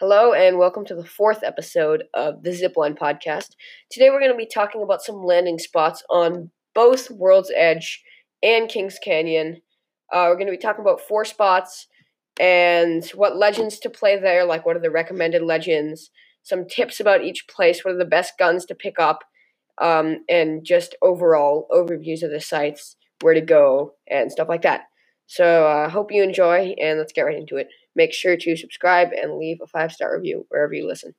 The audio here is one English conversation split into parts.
Hello, and welcome to the fourth episode of the Zipline Podcast. Today, we're going to be talking about some landing spots on both World's Edge and Kings Canyon. Uh, we're going to be talking about four spots and what legends to play there, like what are the recommended legends, some tips about each place, what are the best guns to pick up, um, and just overall overviews of the sites, where to go, and stuff like that. So, I uh, hope you enjoy, and let's get right into it. Make sure to subscribe and leave a five star review wherever you listen.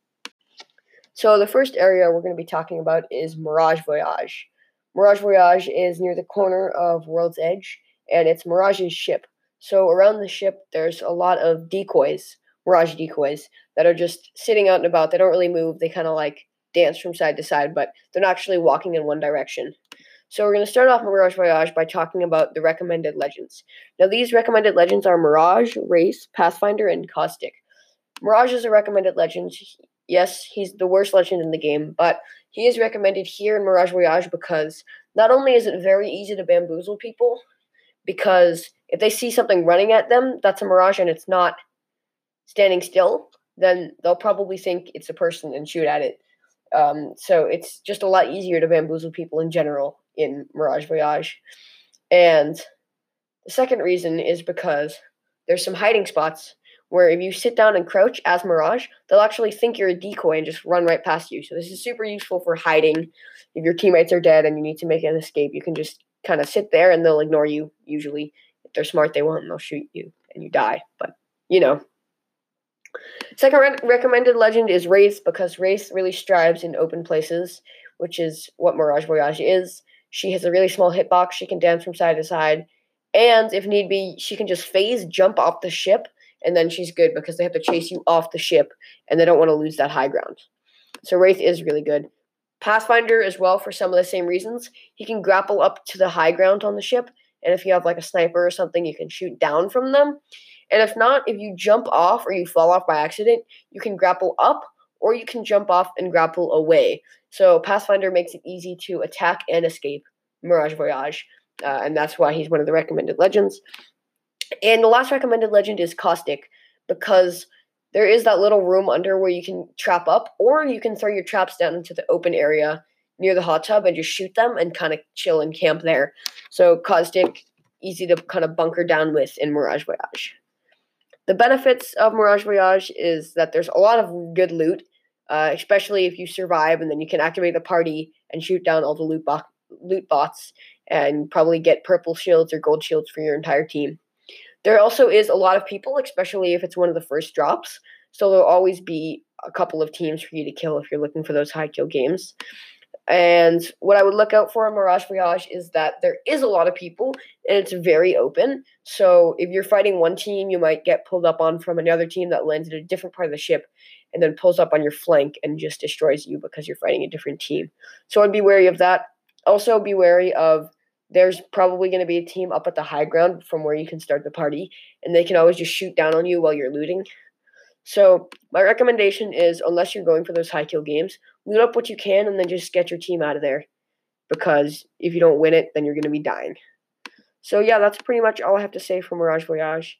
So, the first area we're going to be talking about is Mirage Voyage. Mirage Voyage is near the corner of World's Edge, and it's Mirage's ship. So, around the ship, there's a lot of decoys, Mirage decoys, that are just sitting out and about. They don't really move, they kind of like dance from side to side, but they're not actually walking in one direction. So we're going to start off Mirage Voyage by talking about the recommended legends. Now these recommended legends are Mirage, Wraith, Pathfinder, and Caustic. Mirage is a recommended legend. Yes, he's the worst legend in the game, but he is recommended here in Mirage Voyage because not only is it very easy to bamboozle people, because if they see something running at them that's a mirage and it's not standing still, then they'll probably think it's a person and shoot at it. Um, so it's just a lot easier to bamboozle people in general in Mirage Voyage. And the second reason is because there's some hiding spots where if you sit down and crouch as Mirage, they'll actually think you're a decoy and just run right past you. So this is super useful for hiding. If your teammates are dead and you need to make an escape, you can just kind of sit there and they'll ignore you. Usually, if they're smart, they won't and they'll shoot you and you die. But you know. Second re- recommended legend is Wraith because Wraith really strives in open places, which is what Mirage Voyage is. She has a really small hitbox. She can dance from side to side. And if need be, she can just phase jump off the ship, and then she's good because they have to chase you off the ship, and they don't want to lose that high ground. So Wraith is really good. Pathfinder as well for some of the same reasons. He can grapple up to the high ground on the ship, and if you have like a sniper or something, you can shoot down from them. And if not, if you jump off or you fall off by accident, you can grapple up or you can jump off and grapple away. So Pathfinder makes it easy to attack and escape Mirage Voyage, uh, and that's why he's one of the recommended legends. And the last recommended legend is Caustic, because there is that little room under where you can trap up, or you can throw your traps down into the open area near the hot tub and just shoot them and kind of chill and camp there. So Caustic, easy to kind of bunker down with in Mirage Voyage. The benefits of Mirage Voyage is that there's a lot of good loot uh, especially if you survive and then you can activate the party and shoot down all the loot, bo- loot bots and probably get purple shields or gold shields for your entire team. There also is a lot of people, especially if it's one of the first drops. So there'll always be a couple of teams for you to kill if you're looking for those high kill games. And what I would look out for in Mirage Voyage is that there is a lot of people and it's very open. So if you're fighting one team, you might get pulled up on from another team that lands at a different part of the ship and then pulls up on your flank and just destroys you because you're fighting a different team. So I'd be wary of that. Also, be wary of there's probably going to be a team up at the high ground from where you can start the party, and they can always just shoot down on you while you're looting. So my recommendation is, unless you're going for those high kill games, loot up what you can and then just get your team out of there. Because if you don't win it, then you're going to be dying. So yeah, that's pretty much all I have to say for Mirage Voyage.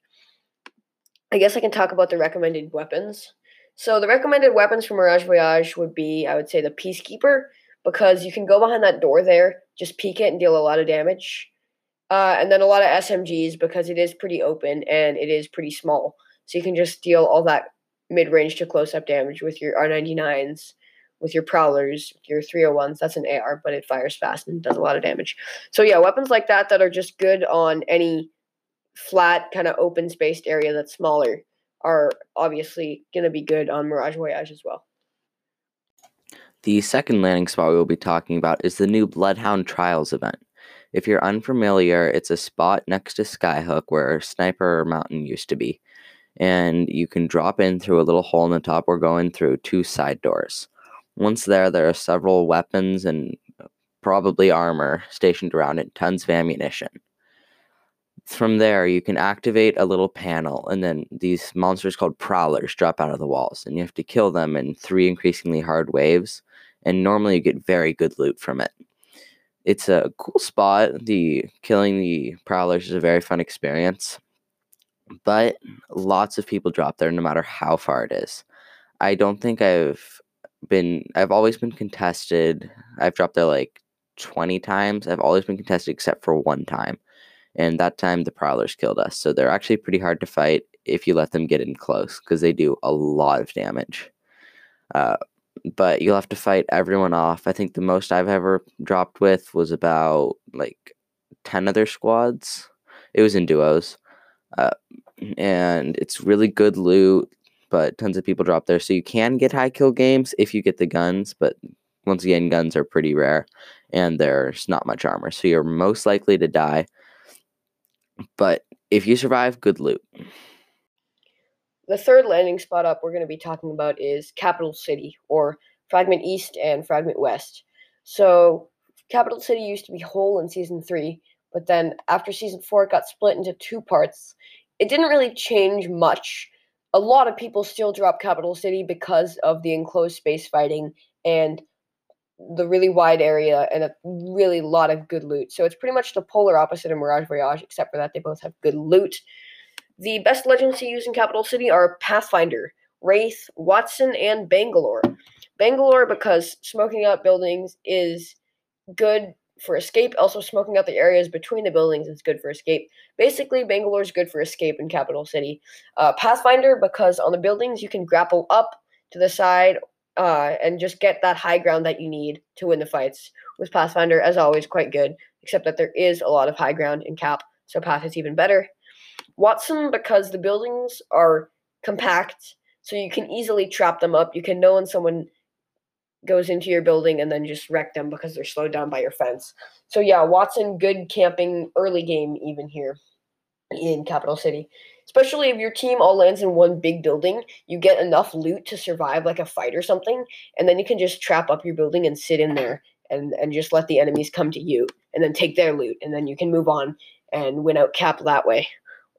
I guess I can talk about the recommended weapons. So the recommended weapons for Mirage Voyage would be, I would say, the Peacekeeper, because you can go behind that door there, just peek it and deal a lot of damage. Uh, and then a lot of SMGs because it is pretty open and it is pretty small. So you can just deal all that mid range to close up damage with your R99s, with your Prowlers, your 301s. That's an AR, but it fires fast and does a lot of damage. So yeah, weapons like that that are just good on any flat, kind of open spaced area that's smaller are obviously going to be good on Mirage Voyage as well. The second landing spot we will be talking about is the new Bloodhound Trials event. If you're unfamiliar, it's a spot next to Skyhook where Sniper Mountain used to be. And you can drop in through a little hole in the top or go in through two side doors. Once there, there are several weapons and uh, probably armor stationed around it, tons of ammunition from there, you can activate a little panel, and then these monsters called prowlers drop out of the walls, and you have to kill them in three increasingly hard waves. And normally, you get very good loot from it. It's a cool spot. The killing the prowlers is a very fun experience, but lots of people drop there no matter how far it is. I don't think I've been. I've always been contested. I've dropped there like twenty times. I've always been contested except for one time, and that time the prowlers killed us. So they're actually pretty hard to fight if you let them get in close because they do a lot of damage. Uh, but you'll have to fight everyone off. I think the most I've ever dropped with was about like 10 other squads. It was in duos. Uh, and it's really good loot, but tons of people drop there. So you can get high kill games if you get the guns, but once again, guns are pretty rare and there's not much armor. So you're most likely to die. But if you survive, good loot. The third landing spot up we're going to be talking about is Capital City, or Fragment East and Fragment West. So, Capital City used to be whole in Season 3, but then after Season 4, it got split into two parts. It didn't really change much. A lot of people still drop Capital City because of the enclosed space fighting and the really wide area and a really lot of good loot. So it's pretty much the polar opposite of Mirage Voyage, except for that they both have good loot. The best legends to use in Capital City are Pathfinder, Wraith, Wattson, and Bangalore. Bangalore because smoking out buildings is good for escape. Also, smoking out the areas between the buildings is good for escape. Basically, Bangalore is good for escape in Capital City. Uh, Pathfinder because on the buildings you can grapple up to the side uh, and just get that high ground that you need to win the fights. With Pathfinder, as always, quite good, except that there is a lot of high ground in Cap, so Path is even better. Wattson because the buildings are compact, so you can easily trap them up. You can know when someone goes into your building and then just wreck them because they're slowed down by your fence. So yeah, Wattson, good camping early game even here in Capital City. Especially if your team all lands in one big building, you get enough loot to survive like a fight or something, and then you can just trap up your building and sit in there and, and just let the enemies come to you and then take their loot, and then you can move on and win out cap that way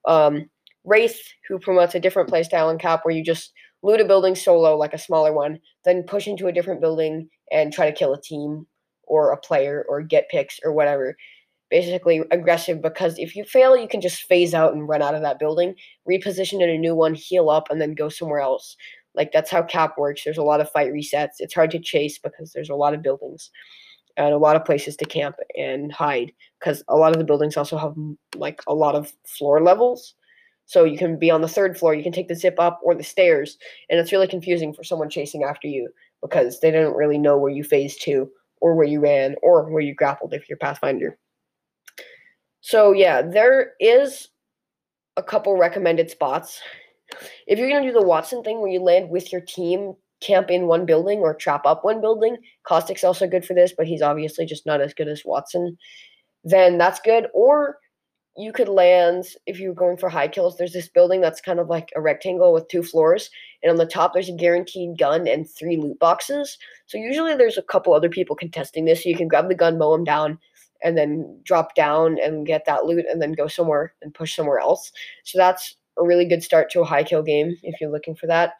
um, Wraith, who promotes a different playstyle in Cap where you just loot a building solo, like a smaller one, then push into a different building and try to kill a team or a player or get picks or whatever. Basically, aggressive because if you fail, you can just phase out and run out of that building, reposition in a new one, heal up, and then go somewhere else. Like that's how Cap works. There's a lot of fight resets. It's hard to chase because there's a lot of buildings and a lot of places to camp and hide because a lot of the buildings also have like a lot of floor levels. So you can be on the third floor, you can take the zip up or the stairs, and it's really confusing for someone chasing after you because they don't really know where you phased to or where you ran or where you grappled if you're Pathfinder. So yeah, there is a couple recommended spots. If you're gonna do the Wattson thing where you land with your team camp in one building or trap up one building. Caustic's also good for this, but he's obviously just not as good as Wattson. Then that's good. Or you could land if you're going for high kills. There's this building that's kind of like a rectangle with two floors, and on the top there's a guaranteed gun and three loot boxes. So usually there's a couple other people contesting this, so you can grab the gun, mow them down, and then drop down and get that loot, and then go somewhere and push somewhere else. So that's a really good start to a high kill game if you're looking for that.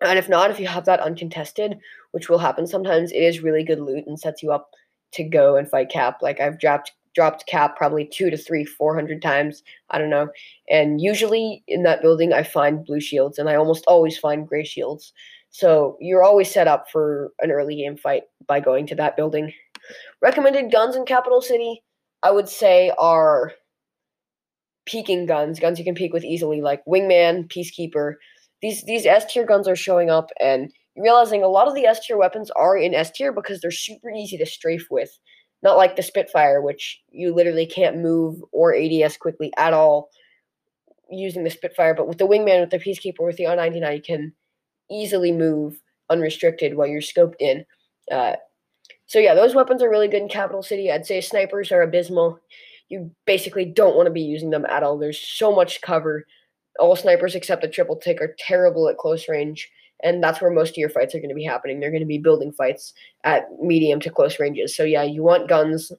And if not, if you have that uncontested, which will happen sometimes, it is really good loot and sets you up to go and fight cap. Like I've dropped dropped cap probably two to three, four hundred times. I don't know. And usually in that building I find blue shields and I almost always find gray shields. So you're always set up for an early game fight by going to that building. Recommended guns in Capital City, I would say are peeking guns, guns you can peek with easily, like Wingman, Peacekeeper, these these S tier guns are showing up, and realizing a lot of the S tier weapons are in S tier because they're super easy to strafe with. Not like the Spitfire, which you literally can't move or ADS quickly at all using the Spitfire. But with the Wingman, with the Peacekeeper, with the R99, you can easily move unrestricted while you're scoped in. Uh, so yeah, those weapons are really good in Capital City. I'd say snipers are abysmal. You basically don't want to be using them at all. There's so much cover all snipers except the triple take are terrible at close range, and that's where most of your fights are going to be happening. They're going to be building fights at medium to close ranges. So yeah, you want guns.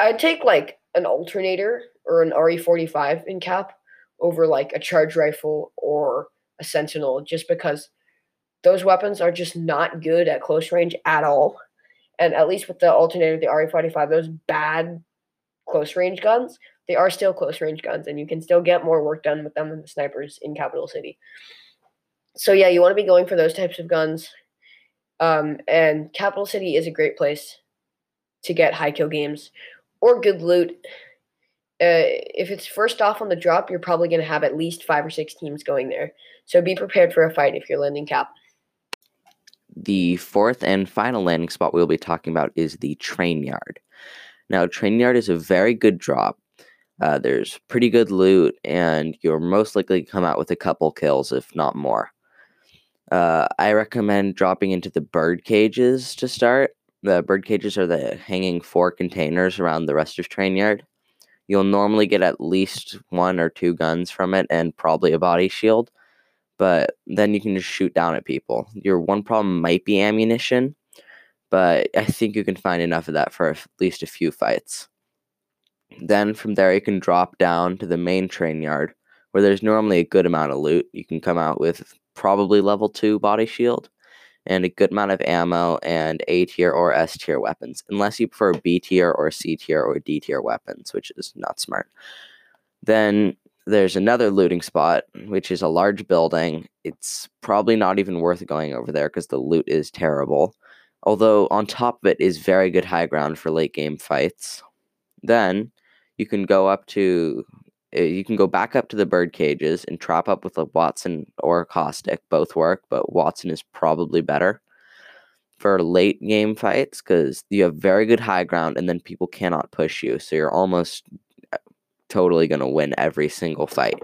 I'd take like an alternator or an RE45 in cap over like a charge rifle or a sentinel just because those weapons are just not good at close range at all. And at least with the alternator, the RE45, those bad close range guns, they are still close range guns, and you can still get more work done with them than the snipers in Capital City. So yeah, you want to be going for those types of guns. Um, and Capital City is a great place to get high kill games or good loot. Uh, if it's first off on the drop, you're probably going to have at least five or six teams going there. So be prepared for a fight if you're landing cap. The fourth and final landing spot we'll be talking about is the train yard. Now, train yard is a very good drop. Uh, there's pretty good loot, and you're most likely to come out with a couple kills, if not more. Uh, I recommend dropping into the bird cages to start. The bird cages are the hanging four containers around the rest of train yard. You'll normally get at least one or two guns from it and probably a body shield, but then you can just shoot down at people. Your one problem might be ammunition, but I think you can find enough of that for at least a few fights. Then from there, you can drop down to the main train yard, where there's normally a good amount of loot. You can come out with probably level 2 body shield and a good amount of ammo and A tier or S tier weapons, unless you prefer B tier or C tier or D tier weapons, which is not smart. Then there's another looting spot, which is a large building. It's probably not even worth going over there because the loot is terrible. Although on top of it is very good high ground for late game fights. Then you can go up to you can go back up to the bird cages and trap up with a Wattson or a Caustic. Both work, but Wattson is probably better for late game fights because you have very good high ground and then people cannot push you. So you're almost uh, totally going to win every single fight.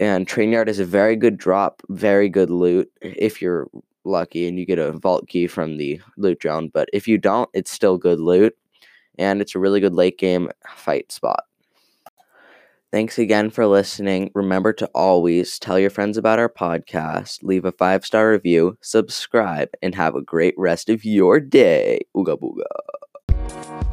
And Train Yard is a very good drop, very good loot if you're lucky and you get a vault key from the loot drone. But if you don't, it's still good loot and it's a really good late game fight spot. Thanks again for listening. Remember to always tell your friends about our podcast, leave a five star review, subscribe, and have a great rest of your day. Ooga booga.